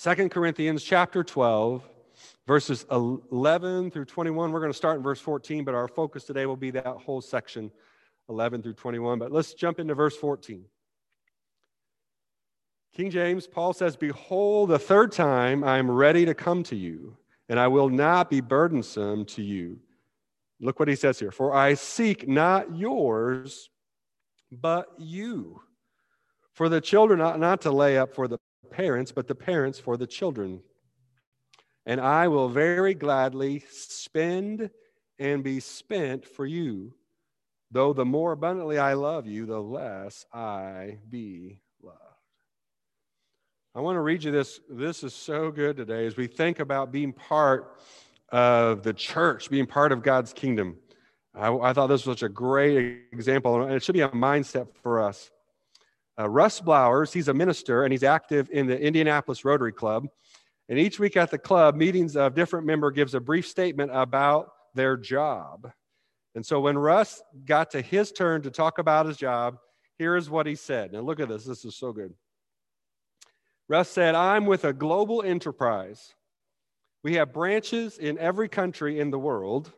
2 Corinthians chapter 12, verses 11 through 21. We're going to start in verse 14, but our focus today will be that whole section, 11 through 21. But let's jump into verse 14. King James, Paul says, Behold, the third time I am ready to come to you, and I will not be burdensome to you. Look what he says here. For I seek not yours, but you. For the children ought not to lay up for the parents, but the parents for the children. And I will very gladly spend and be spent for you. Though the more abundantly I love you, the less I be loved. I want to read you this. This is so good today as we think about being part of the church, being part of God's kingdom. I, I thought this was such a great example, and it should be a mindset for us. Uh, Russ Blowers, he's a minister and he's active in the Indianapolis Rotary Club. And each week at the club, meetings of different member gives a brief statement about their job. And so when Russ got to his turn to talk about his job, here is what he said. Now look at this. This is so good. Russ said, I'm with a global enterprise. We have branches in every country in the world.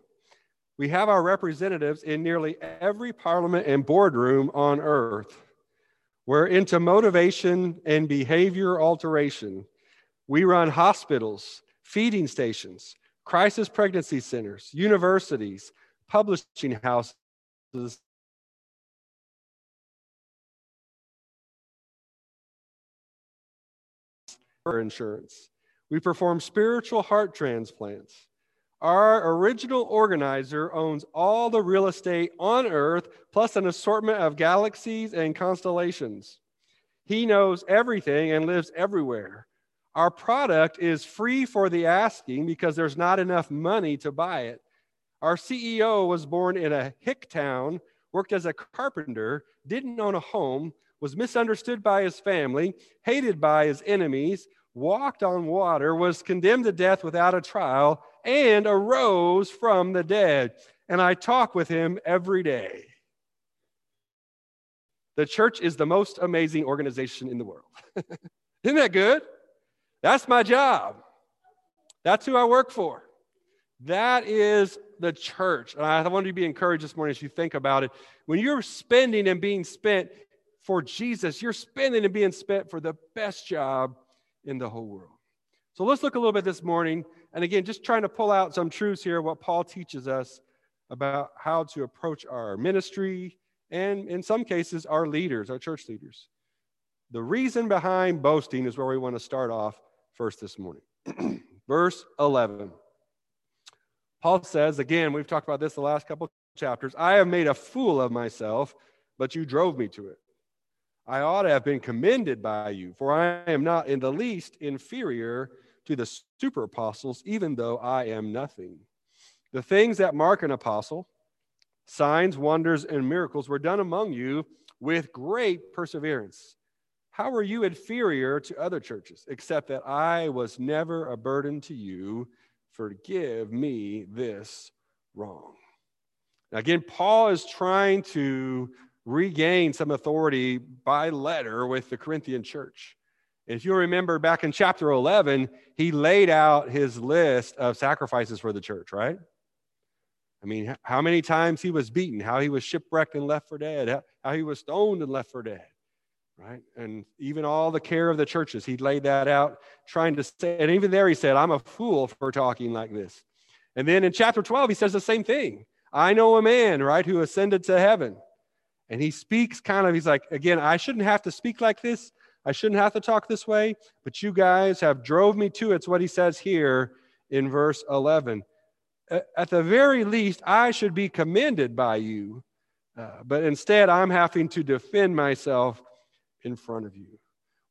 We have our representatives in nearly every parliament and boardroom on earth. We're into motivation and behavior alteration. We run hospitals, feeding stations, crisis pregnancy centers, universities, publishing houses, insurance. We perform spiritual heart transplants. Our original organizer owns all the real estate on Earth, plus an assortment of galaxies and constellations. He knows everything and lives everywhere. Our product is free for the asking because there's not enough money to buy it. Our CEO was born in a hick town, worked as a carpenter, didn't own a home, was misunderstood by his family, hated by his enemies, walked on water, was condemned to death without a trial, and arose from the dead. And I talk with him every day. The church is the most amazing organization in the world. Isn't that good? That's my job. That's who I work for. That is the church. And I want you to be encouraged this morning as you think about it. When you're spending and being spent for Jesus, you're spending and being spent for the best job in the whole world. So let's look a little bit this morning. And again, just trying to pull out some truths here, what Paul teaches us about how to approach our ministry and, in some cases, our leaders, our church leaders. The reason behind boasting is where we want to start off first this morning. Verse 11. Paul says, again, we've talked about this the last couple chapters I have made a fool of myself, but you drove me to it. I ought to have been commended by you, for I am not in the least inferior to the super apostles, even though I am nothing. The things that mark an apostle, signs, wonders, and miracles, were done among you with great perseverance. How are you inferior to other churches, except that I was never a burden to you? Forgive me this wrong. Now, again, Paul is trying to regain some authority by letter with the Corinthian church. If you remember back in chapter 11, he laid out his list of sacrifices for the church, right? I mean, how many times he was beaten, how he was shipwrecked and left for dead, how he was stoned and left for dead, right? And even all the care of the churches, he laid that out, trying to say, and even there he said, I'm a fool for talking like this. And then in chapter 12, he says the same thing. I know a man, right, who ascended to heaven and he speaks kind of, he's like, again, I shouldn't have to speak like this. I shouldn't have to talk this way, but you guys have drove me to it. It's what he says here in verse 11. At the very least, I should be commended by you, uh, but instead, I'm having to defend myself in front of you.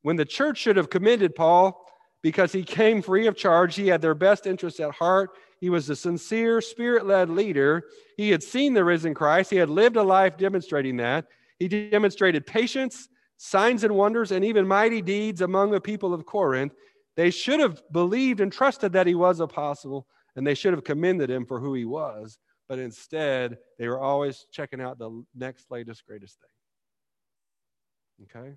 When the church should have commended Paul because he came free of charge, he had their best interests at heart, he was a sincere, spirit led leader. He had seen the risen Christ. He had lived a life demonstrating that. He demonstrated patience, signs and wonders, and even mighty deeds among the people of Corinth. They should have believed and trusted that he was apostle, and they should have commended him for who he was. But instead, they were always checking out the next, latest, greatest thing. Okay?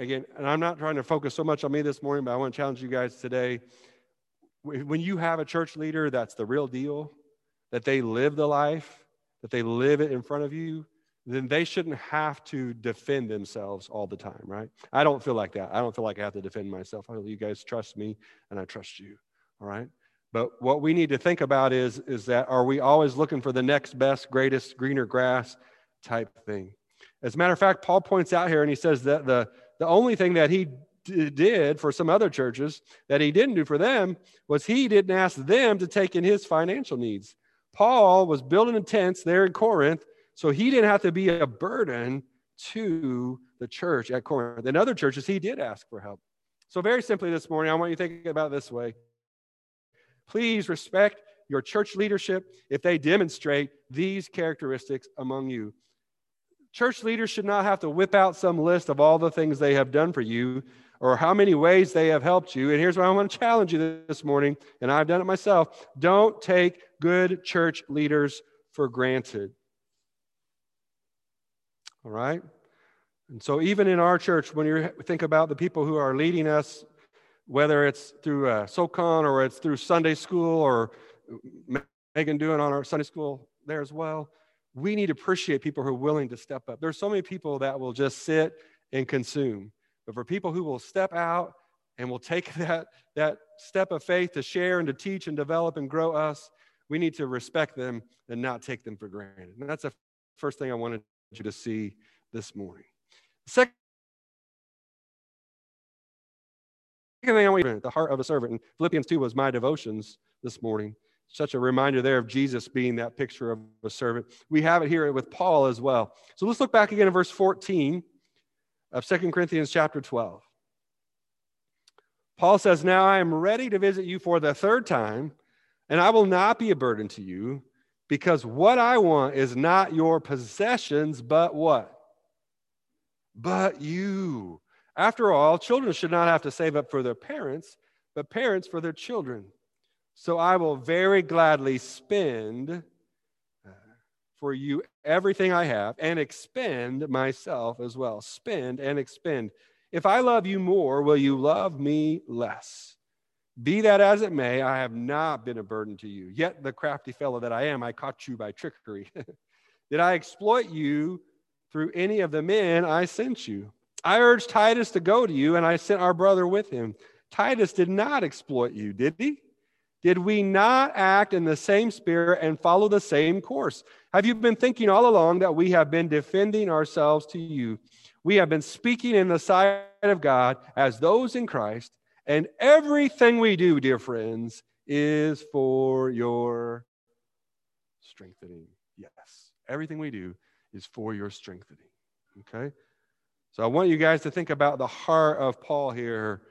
Again, and I'm not trying to focus so much on me this morning, but I want to challenge you guys today. When you have a church leader that's the real deal, that they live the life, that they live it in front of you, then they shouldn't have to defend themselves all the time, right? I don't feel like that. I don't feel like I have to defend myself. I you guys trust me and I trust you, all right? But what we need to think about is, is that are we always looking for the next best, greatest, greener grass type thing? As a matter of fact, Paul points out here and he says that the, the only thing that he d- did for some other churches that he didn't do for them was he didn't ask them to take in his financial needs. Paul was building tents there in Corinth, so he didn't have to be a burden to the church at Corinth. In other churches, he did ask for help. So, very simply this morning, I want you to think about this way. Please respect your church leadership if they demonstrate these characteristics among you. Church leaders should not have to whip out some list of all the things they have done for you or how many ways they have helped you. And here's what I want to challenge you this morning, and I've done it myself. Don't take good church leaders for granted. All right? And so, even in our church, when you think about the people who are leading us, whether it's through uh, SOCON or it's through Sunday school or Megan doing on our Sunday school there as well, we need to appreciate people who are willing to step up. There's so many people that will just sit and consume. But for people who will step out and will take that, that step of faith to share and to teach and develop and grow us, we need to respect them and not take them for granted. And that's the first thing I wanted you to see this morning. Second thing I want you the heart of a servant. And Philippians 2 was my devotions this morning such a reminder there of Jesus being that picture of a servant. We have it here with Paul as well. So let's look back again in verse 14 of Second Corinthians chapter 12. Paul says, Now I am ready to visit you for the third time, and I will not be a burden to you, because what I want is not your possessions, but what? But you. After all, children should not have to save up for their parents, but parents for their children. So I will very gladly spend uh, for you everything I have and expend myself as well. Spend and expend. If I love you more, will you love me less? Be that as it may, I have not been a burden to you. Yet, the crafty fellow that I am, I caught you by trickery. Did I exploit you through any of the men I sent you? I urged Titus to go to you, and I sent our brother with him. Titus did not exploit you, did he? Did we not act in the same spirit and follow the same course? Have you been thinking all along that we have been defending ourselves to you? We have been speaking in the sight of God as those in Christ, and everything we do, dear friends, is for your strengthening. Yes, everything we do is for your strengthening. Okay? So I want you guys to think about the heart of Paul here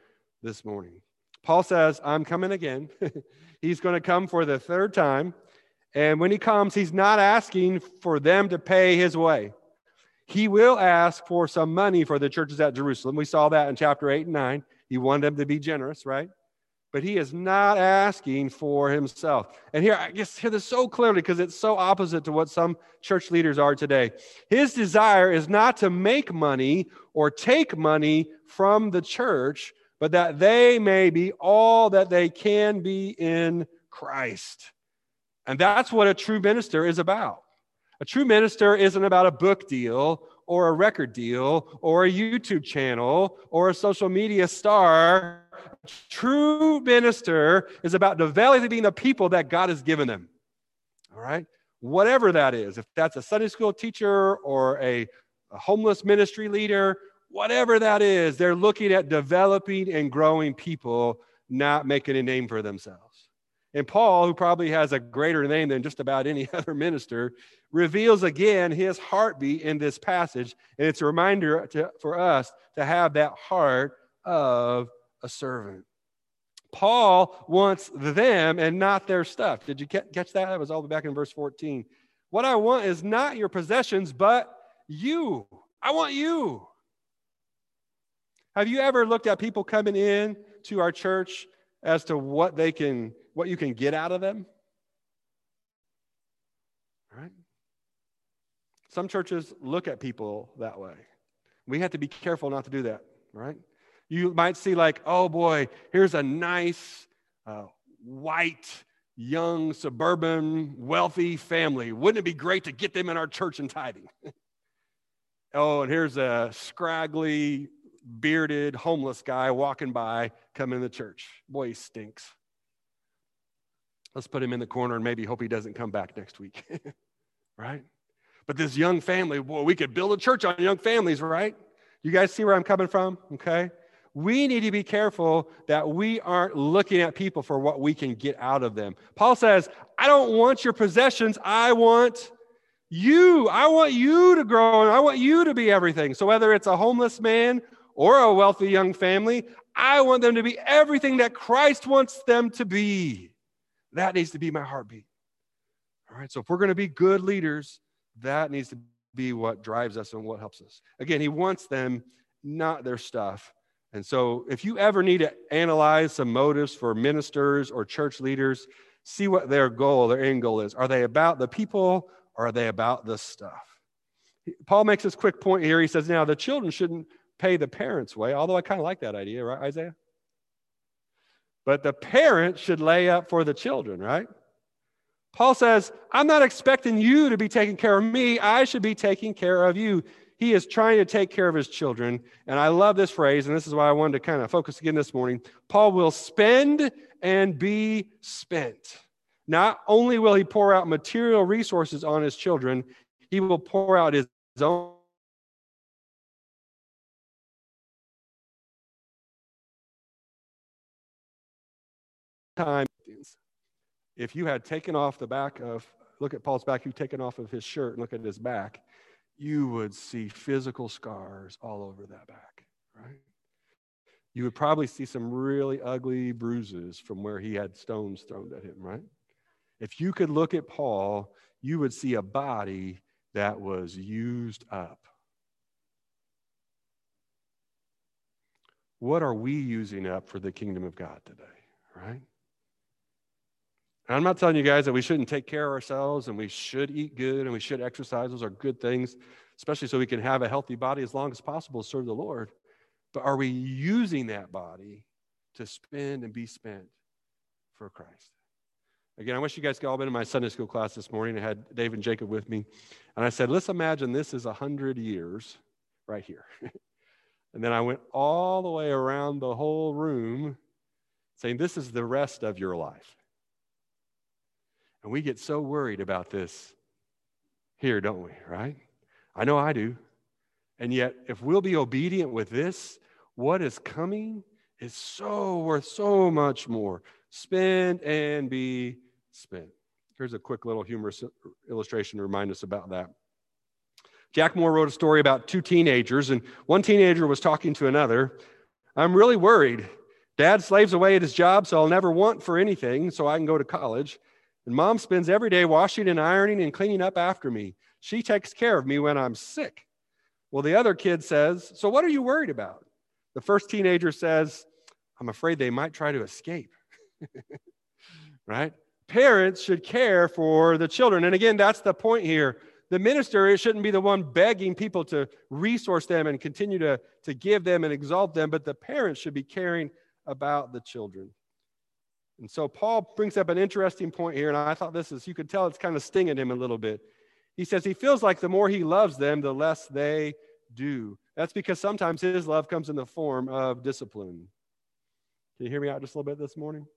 this morning. Paul says, I'm coming again. he's going to come for the third time. And when he comes, he's not asking for them to pay his way. He will ask for some money for the churches at Jerusalem. We saw that in chapter 8 and 9. He wanted them to be generous, right? But he is not asking for himself. And here, I just hear this so clearly because it's so opposite to what some church leaders are today. His desire is not to make money or take money from the church, but that they may be all that they can be in Christ. And that's what a true minister is about. A true minister isn't about a book deal or a record deal or a YouTube channel or a social media star. A true minister is about developing the people that God has given them. All right? Whatever that is, if that's a Sunday school teacher or a, a homeless ministry leader whatever that is, they're looking at developing and growing people, not making a name for themselves. And Paul, who probably has a greater name than just about any other minister, reveals again his heartbeat in this passage. And it's a reminder to, for us to have that heart of a servant. Paul wants them and not their stuff. Did you catch that? That was all the back in verse 14. What I want is not your possessions, but you. I want you. Have you ever looked at people coming in to our church as to what they can what you can get out of them? Right? Some churches look at people that way. We have to be careful not to do that. right? You might see, like, oh boy, here's a nice uh, white, young, suburban, wealthy family. Wouldn't it be great to get them in our church and tithing? oh, and here's a scraggly, bearded, homeless guy walking by coming to the church. Boy, he stinks. Let's put him in the corner and maybe hope he doesn't come back next week. right? But this young family, boy, we could build a church on young families, right? You guys see where I'm coming from? Okay. We need to be careful that we aren't looking at people for what we can get out of them. Paul says, I don't want your possessions. I want you. I want you to grow and I want you to be everything. So whether it's a homeless man or a wealthy young family, I want them to be everything that Christ wants them to be. That needs to be my heartbeat. All right, so if we're going to be good leaders, that needs to be what drives us and what helps us. Again, he wants them, not their stuff. And so if you ever need to analyze some motives for ministers or church leaders, see what their goal, their end goal is. Are they about the people or are they about the stuff? Paul makes this quick point here. He says, now the children shouldn't pay the parents' way, although I kind of like that idea, right, Isaiah? But the parents should lay up for the children, right? Paul says, I'm not expecting you to be taking care of me. I should be taking care of you. He is trying to take care of his children. And I love this phrase, and this is why I wanted to kind of focus again this morning. Paul will spend and be spent. Not only will he pour out material resources on his children, he will pour out his own time if you had taken off the back of, look at Paul's back, you taken off of his shirt and look at his back, you would see physical scars all over that back, right? You would probably see some really ugly bruises from where he had stones thrown at him, right? If you could look at Paul, you would see a body that was used up. What are we using up for the kingdom of God today, right? And I'm not telling you guys that we shouldn't take care of ourselves and we should eat good and we should exercise. Those are good things, especially so we can have a healthy body as long as possible to serve the Lord. But are we using that body to spend and be spent for Christ? Again, I wish you guys could all been in my Sunday school class this morning. I had Dave and Jacob with me. And I said, let's imagine this is 100 years right here. and then I went all the way around the whole room saying, this is the rest of your life. And we get so worried about this here, don't we? Right? I know I do. And yet, if we'll be obedient with this, what is coming is so worth so much more. Spend and be spent. Here's a quick little humorous illustration to remind us about that. Jack Moore wrote a story about two teenagers, and one teenager was talking to another. I'm really worried. Dad slaves away at his job, so I'll never want for anything, so I can go to college. And mom spends every day washing and ironing and cleaning up after me. She takes care of me when I'm sick. Well, the other kid says, So what are you worried about? The first teenager says, I'm afraid they might try to escape. right? Parents should care for the children. And again, that's the point here. The minister shouldn't be the one begging people to resource them and continue to, to give them and exalt them, but the parents should be caring about the children. And so Paul brings up an interesting point here, and I thought this is, you could tell it's kind of stinging him a little bit. He says he feels like the more he loves them, the less they do. That's because sometimes his love comes in the form of discipline. Can you hear me out just a little bit this morning?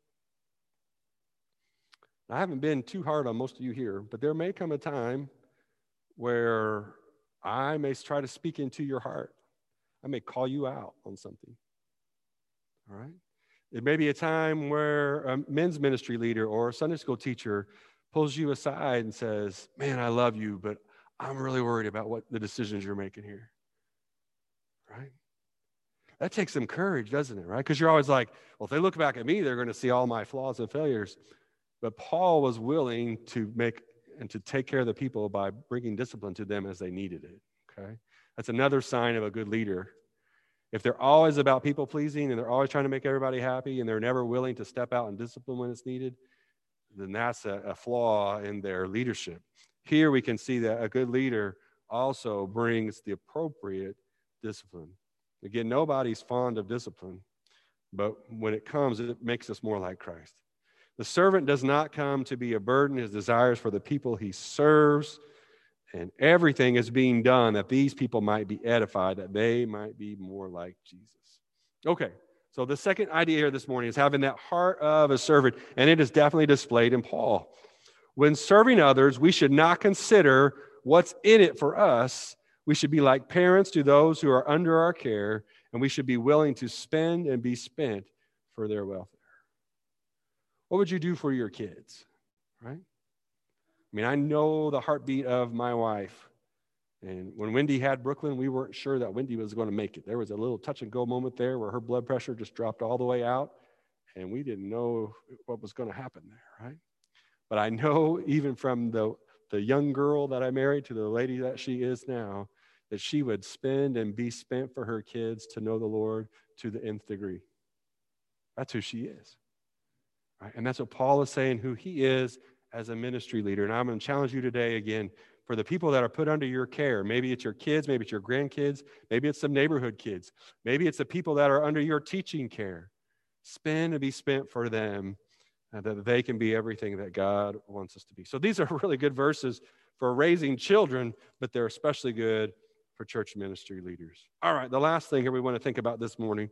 I haven't been too hard on most of you here, but there may come a time where I may try to speak into your heart. I may call you out on something. All right? It may be a time where a men's ministry leader or a Sunday school teacher pulls you aside and says, Man, I love you, but I'm really worried about what the decisions you're making here. Right? That takes some courage, doesn't it? Right? Because you're always like, Well, if they look back at me, they're going to see all my flaws and failures. But Paul was willing to make and to take care of the people by bringing discipline to them as they needed it. Okay? That's another sign of a good leader if they're always about people pleasing and they're always trying to make everybody happy and they're never willing to step out and discipline when it's needed, then that's a, a flaw in their leadership. Here we can see that a good leader also brings the appropriate discipline. Again, nobody's fond of discipline, but when it comes, it makes us more like Christ. The servant does not come to be a burden. His desires for the people he serves, and everything is being done that these people might be edified, that they might be more like Jesus. Okay, so the second idea here this morning is having that heart of a servant, and it is definitely displayed in Paul. When serving others, we should not consider what's in it for us. We should be like parents to those who are under our care, and we should be willing to spend and be spent for their welfare. What would you do for your kids? Right? I mean, I know the heartbeat of my wife. And when Wendy had Brooklyn, we weren't sure that Wendy was going to make it. There was a little touch and go moment there where her blood pressure just dropped all the way out, and we didn't know what was going to happen there, right? But I know even from the, the young girl that I married to the lady that she is now, that she would spend and be spent for her kids to know the Lord to the nth degree. That's who she is. Right? And that's what Paul is saying, who he is as a ministry leader. And I'm going to challenge you today again for the people that are put under your care. Maybe it's your kids, maybe it's your grandkids, maybe it's some neighborhood kids, maybe it's the people that are under your teaching care. Spend and be spent for them uh, that they can be everything that God wants us to be. So these are really good verses for raising children, but they're especially good for church ministry leaders. All right, the last thing here we want to think about this morning,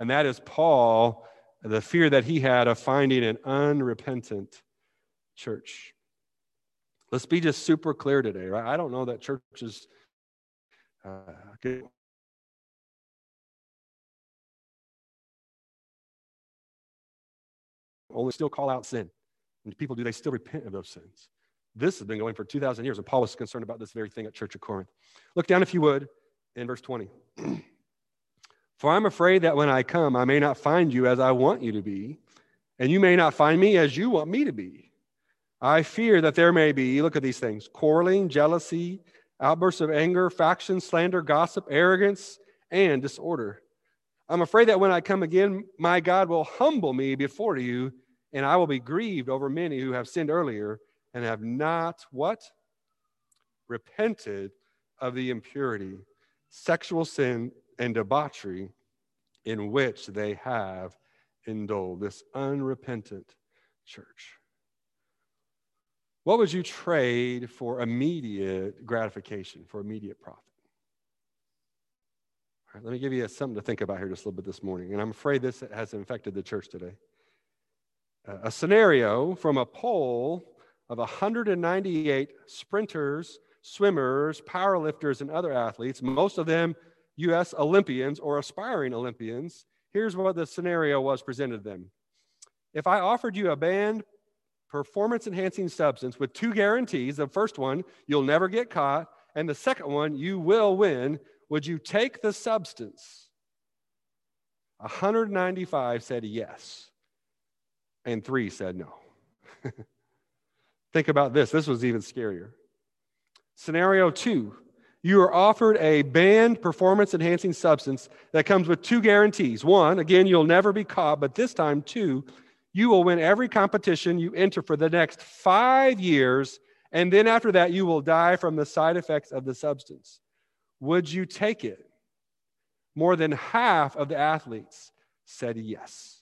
and that is Paul the fear that he had of finding an unrepentant church. Let's be just super clear today, right? I don't know that churches uh, only still call out sin. And people do, they still repent of those sins. This has been going for 2,000 years, and Paul was concerned about this very thing at Church of Corinth. Look down, if you would, in verse 20. For I'm afraid that when I come, I may not find you as I want you to be, and you may not find me as you want me to be. I fear that there may be, look at these things quarreling, jealousy, outbursts of anger, faction, slander, gossip, arrogance, and disorder. I'm afraid that when I come again, my God will humble me before you, and I will be grieved over many who have sinned earlier and have not what? Repented of the impurity, sexual sin, and debauchery in which they have indulged, this unrepentant church. What would you trade for immediate gratification, for immediate profit? All right, let me give you something to think about here just a little bit this morning. And I'm afraid this has infected the church today. Uh, a scenario from a poll of 198 sprinters, swimmers, powerlifters, and other athletes, most of them U.S. Olympians or aspiring Olympians, here's what the scenario was presented to them. If I offered you a banned performance enhancing substance with two guarantees the first one, you'll never get caught, and the second one, you will win, would you take the substance? 195 said yes, and three said no. Think about this. This was even scarier. Scenario two you are offered a banned performance enhancing substance that comes with two guarantees. One, again, you'll never be caught, but this time, two, you will win every competition you enter for the next five years, and then after that, you will die from the side effects of the substance. Would you take it? More than half of the athletes said yes.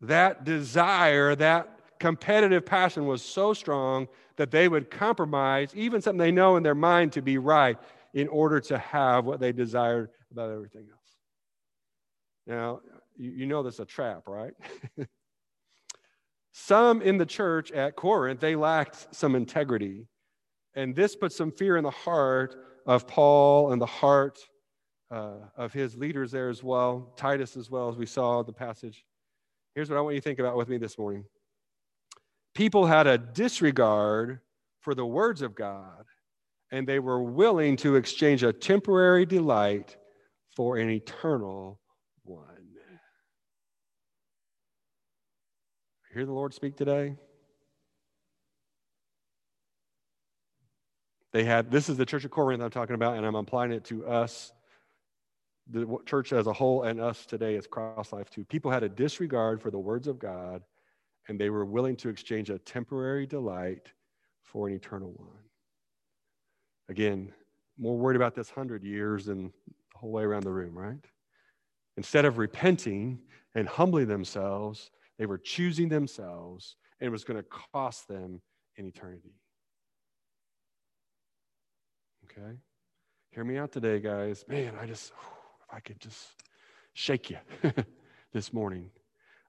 That desire, that competitive passion was so strong that they would compromise even something they know in their mind to be right in order to have what they desired about everything else. Now, you, know is a trap, right? some in the church at Corinth, they lacked some integrity. And this put some fear in the heart of Paul and the heart uh, of his leaders there as well, Titus as well, as we saw the passage. Here's what I want you to think about with me this morning people had a disregard for the words of God, and they were willing to exchange a temporary delight for an eternal one. Hear the Lord speak today? They had, this is the church of Corinth I'm talking about, and I'm applying it to us, the church as a whole, and us today as Cross Life too. People had a disregard for the words of God and they were willing to exchange a temporary delight for an eternal one. Again, more worried about this hundred years than the whole way around the room, right? Instead of repenting and humbling themselves, they were choosing themselves, and it was going to cost them in eternity. Okay? Hear me out today, guys. Man, I just, if I could just shake you this morning.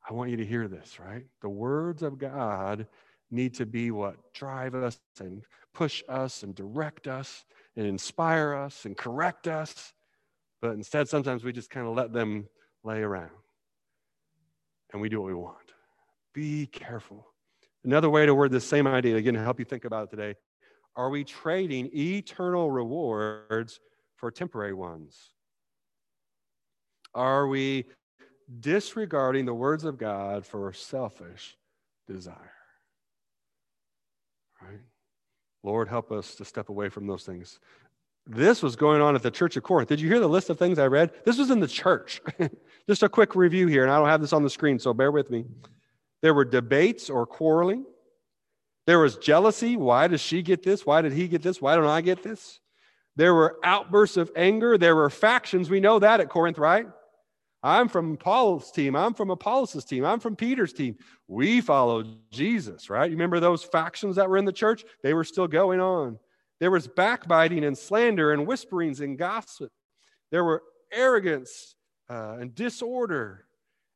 I want you to hear this, right? The words of God need to be what drive us and push us and direct us and inspire us and correct us. But instead, sometimes we just kind of let them lay around and we do what we want. Be careful. Another way to word this same idea, again, to help you think about it today are we trading eternal rewards for temporary ones? Are we disregarding the words of God for selfish desire? Right? Lord, help us to step away from those things. This was going on at the church of Corinth. Did you hear the list of things I read? This was in the church. Just a quick review here, and I don't have this on the screen, so bear with me. There were debates or quarreling. There was jealousy. Why does she get this? Why did he get this? Why don't I get this? There were outbursts of anger. There were factions. We know that at Corinth, right? I'm from Paul's team. I'm from Apollos' team. I'm from Peter's team. We follow Jesus, right? You remember those factions that were in the church? They were still going on. There was backbiting and slander and whisperings and gossip. There were arrogance uh, and disorder.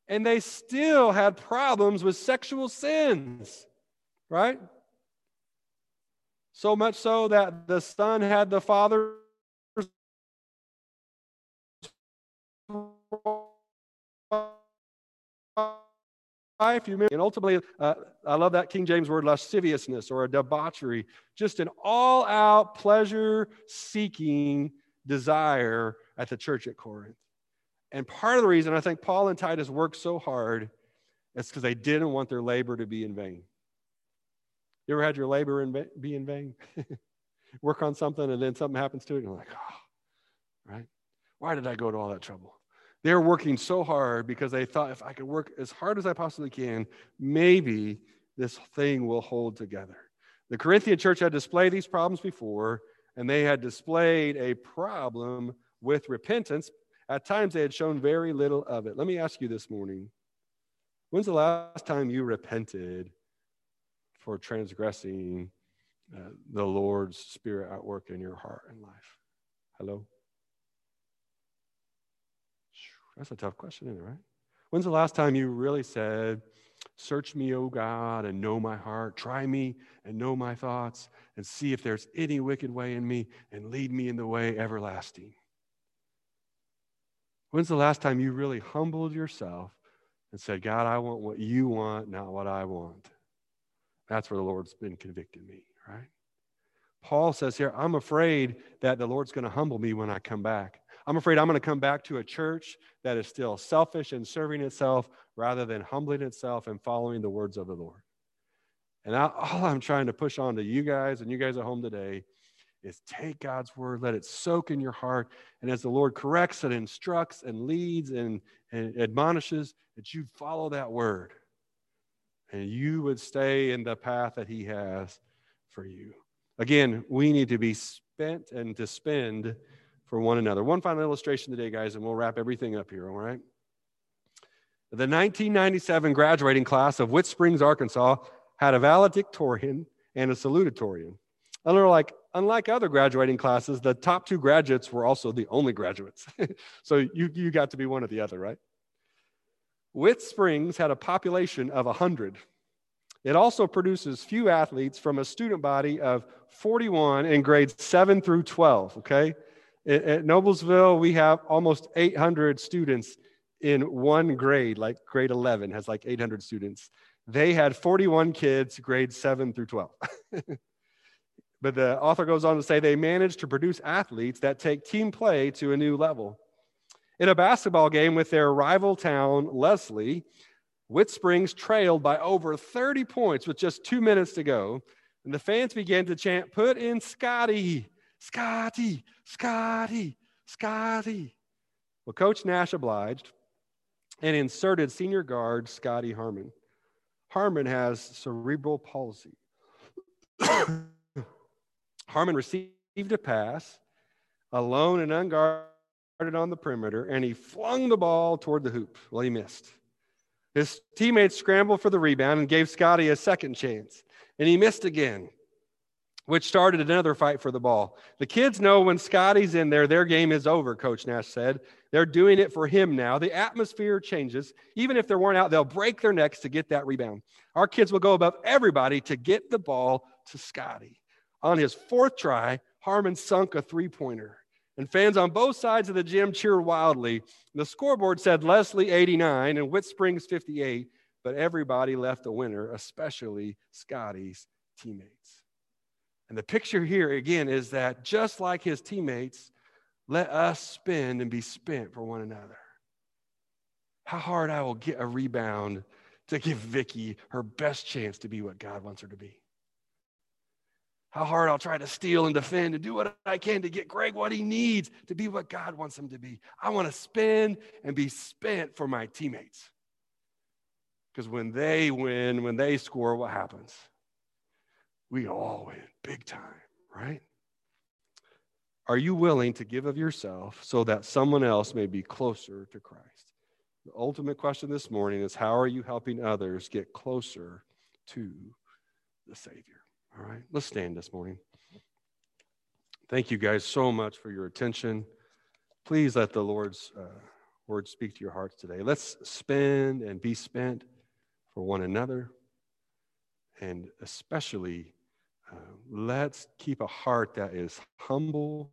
And they still had problems with sexual sins, right? So much so that the son had the father's life. You and ultimately, uh, I love that King James word, lasciviousness or a debauchery, just an all out pleasure seeking desire at the church at Corinth. And part of the reason I think Paul and Titus worked so hard is because they didn't want their labor to be in vain. You ever had your labor in va- be in vain? Work on something and then something happens to it, and you're like, oh, right? Why did I go to all that trouble? They're working so hard because they thought if I could work as hard as I possibly can, maybe this thing will hold together. The Corinthian church had displayed these problems before, and they had displayed a problem with repentance. At times, they had shown very little of it. Let me ask you this morning when's the last time you repented for transgressing uh, the Lord's Spirit at work in your heart and life? Hello? That's a tough question, isn't it, right? When's the last time you really said, Search me, O God, and know my heart. Try me and know my thoughts, and see if there's any wicked way in me, and lead me in the way everlasting? When's the last time you really humbled yourself and said, God, I want what you want, not what I want? That's where the Lord's been convicting me, right? Paul says here, I'm afraid that the Lord's going to humble me when I come back. I'm afraid I'm going to come back to a church that is still selfish and serving itself rather than humbling itself and following the words of the Lord. And I, all I'm trying to push on to you guys and you guys at home today is take God's word, let it soak in your heart. And as the Lord corrects and instructs and leads and, and admonishes, that you follow that word and you would stay in the path that He has for you. Again, we need to be spent and to spend for one another. One final illustration today, guys, and we'll wrap everything up here, all right? The 1997 graduating class of Witts Springs, Arkansas, had a valedictorian and a salutatorian. Unlike, unlike other graduating classes, the top two graduates were also the only graduates. so you, you got to be one or the other, right? Witts Springs had a population of 100. It also produces few athletes from a student body of 41 in grades 7 through 12, okay? At Noblesville, we have almost 800 students in one grade, like grade 11 has like 800 students. They had 41 kids, grades 7 through 12. but the author goes on to say they managed to produce athletes that take team play to a new level. In a basketball game with their rival town, Leslie, Witts Springs trailed by over 30 points with just two minutes to go. And the fans began to chant, Put in Scotty. Scotty, Scotty, Scotty. Well, Coach Nash obliged and inserted senior guard Scotty Harmon. Harmon has cerebral palsy. Harmon received a pass alone and unguarded on the perimeter, and he flung the ball toward the hoop. Well, he missed. His teammates scrambled for the rebound and gave Scotty a second chance, and he missed again, which started another fight for the ball. The kids know when Scotty's in there, their game is over, Coach Nash said. They're doing it for him now. The atmosphere changes. Even if they're worn out, they'll break their necks to get that rebound. Our kids will go above everybody to get the ball to Scotty. On his fourth try, Harmon sunk a three pointer and fans on both sides of the gym cheered wildly. The scoreboard said Leslie 89 and Witts Springs 58, but everybody left a winner, especially Scotty's teammates. And the picture here again is that just like his teammates, let us spend and be spent for one another. How hard I will get a rebound to give Vicky her best chance to be what God wants her to be how hard I'll try to steal and defend and do what I can to get Greg what he needs to be what God wants him to be. I want to spend and be spent for my teammates. Because when they win, when they score, what happens? We all win big time, right? Are you willing to give of yourself so that someone else may be closer to Christ? The ultimate question this morning is how are you helping others get closer to the Savior? All right, let's stand this morning. Thank you guys so much for your attention. Please let the Lord's uh, word speak to your hearts today. Let's spend and be spent for one another. And especially, let's keep a heart that is humble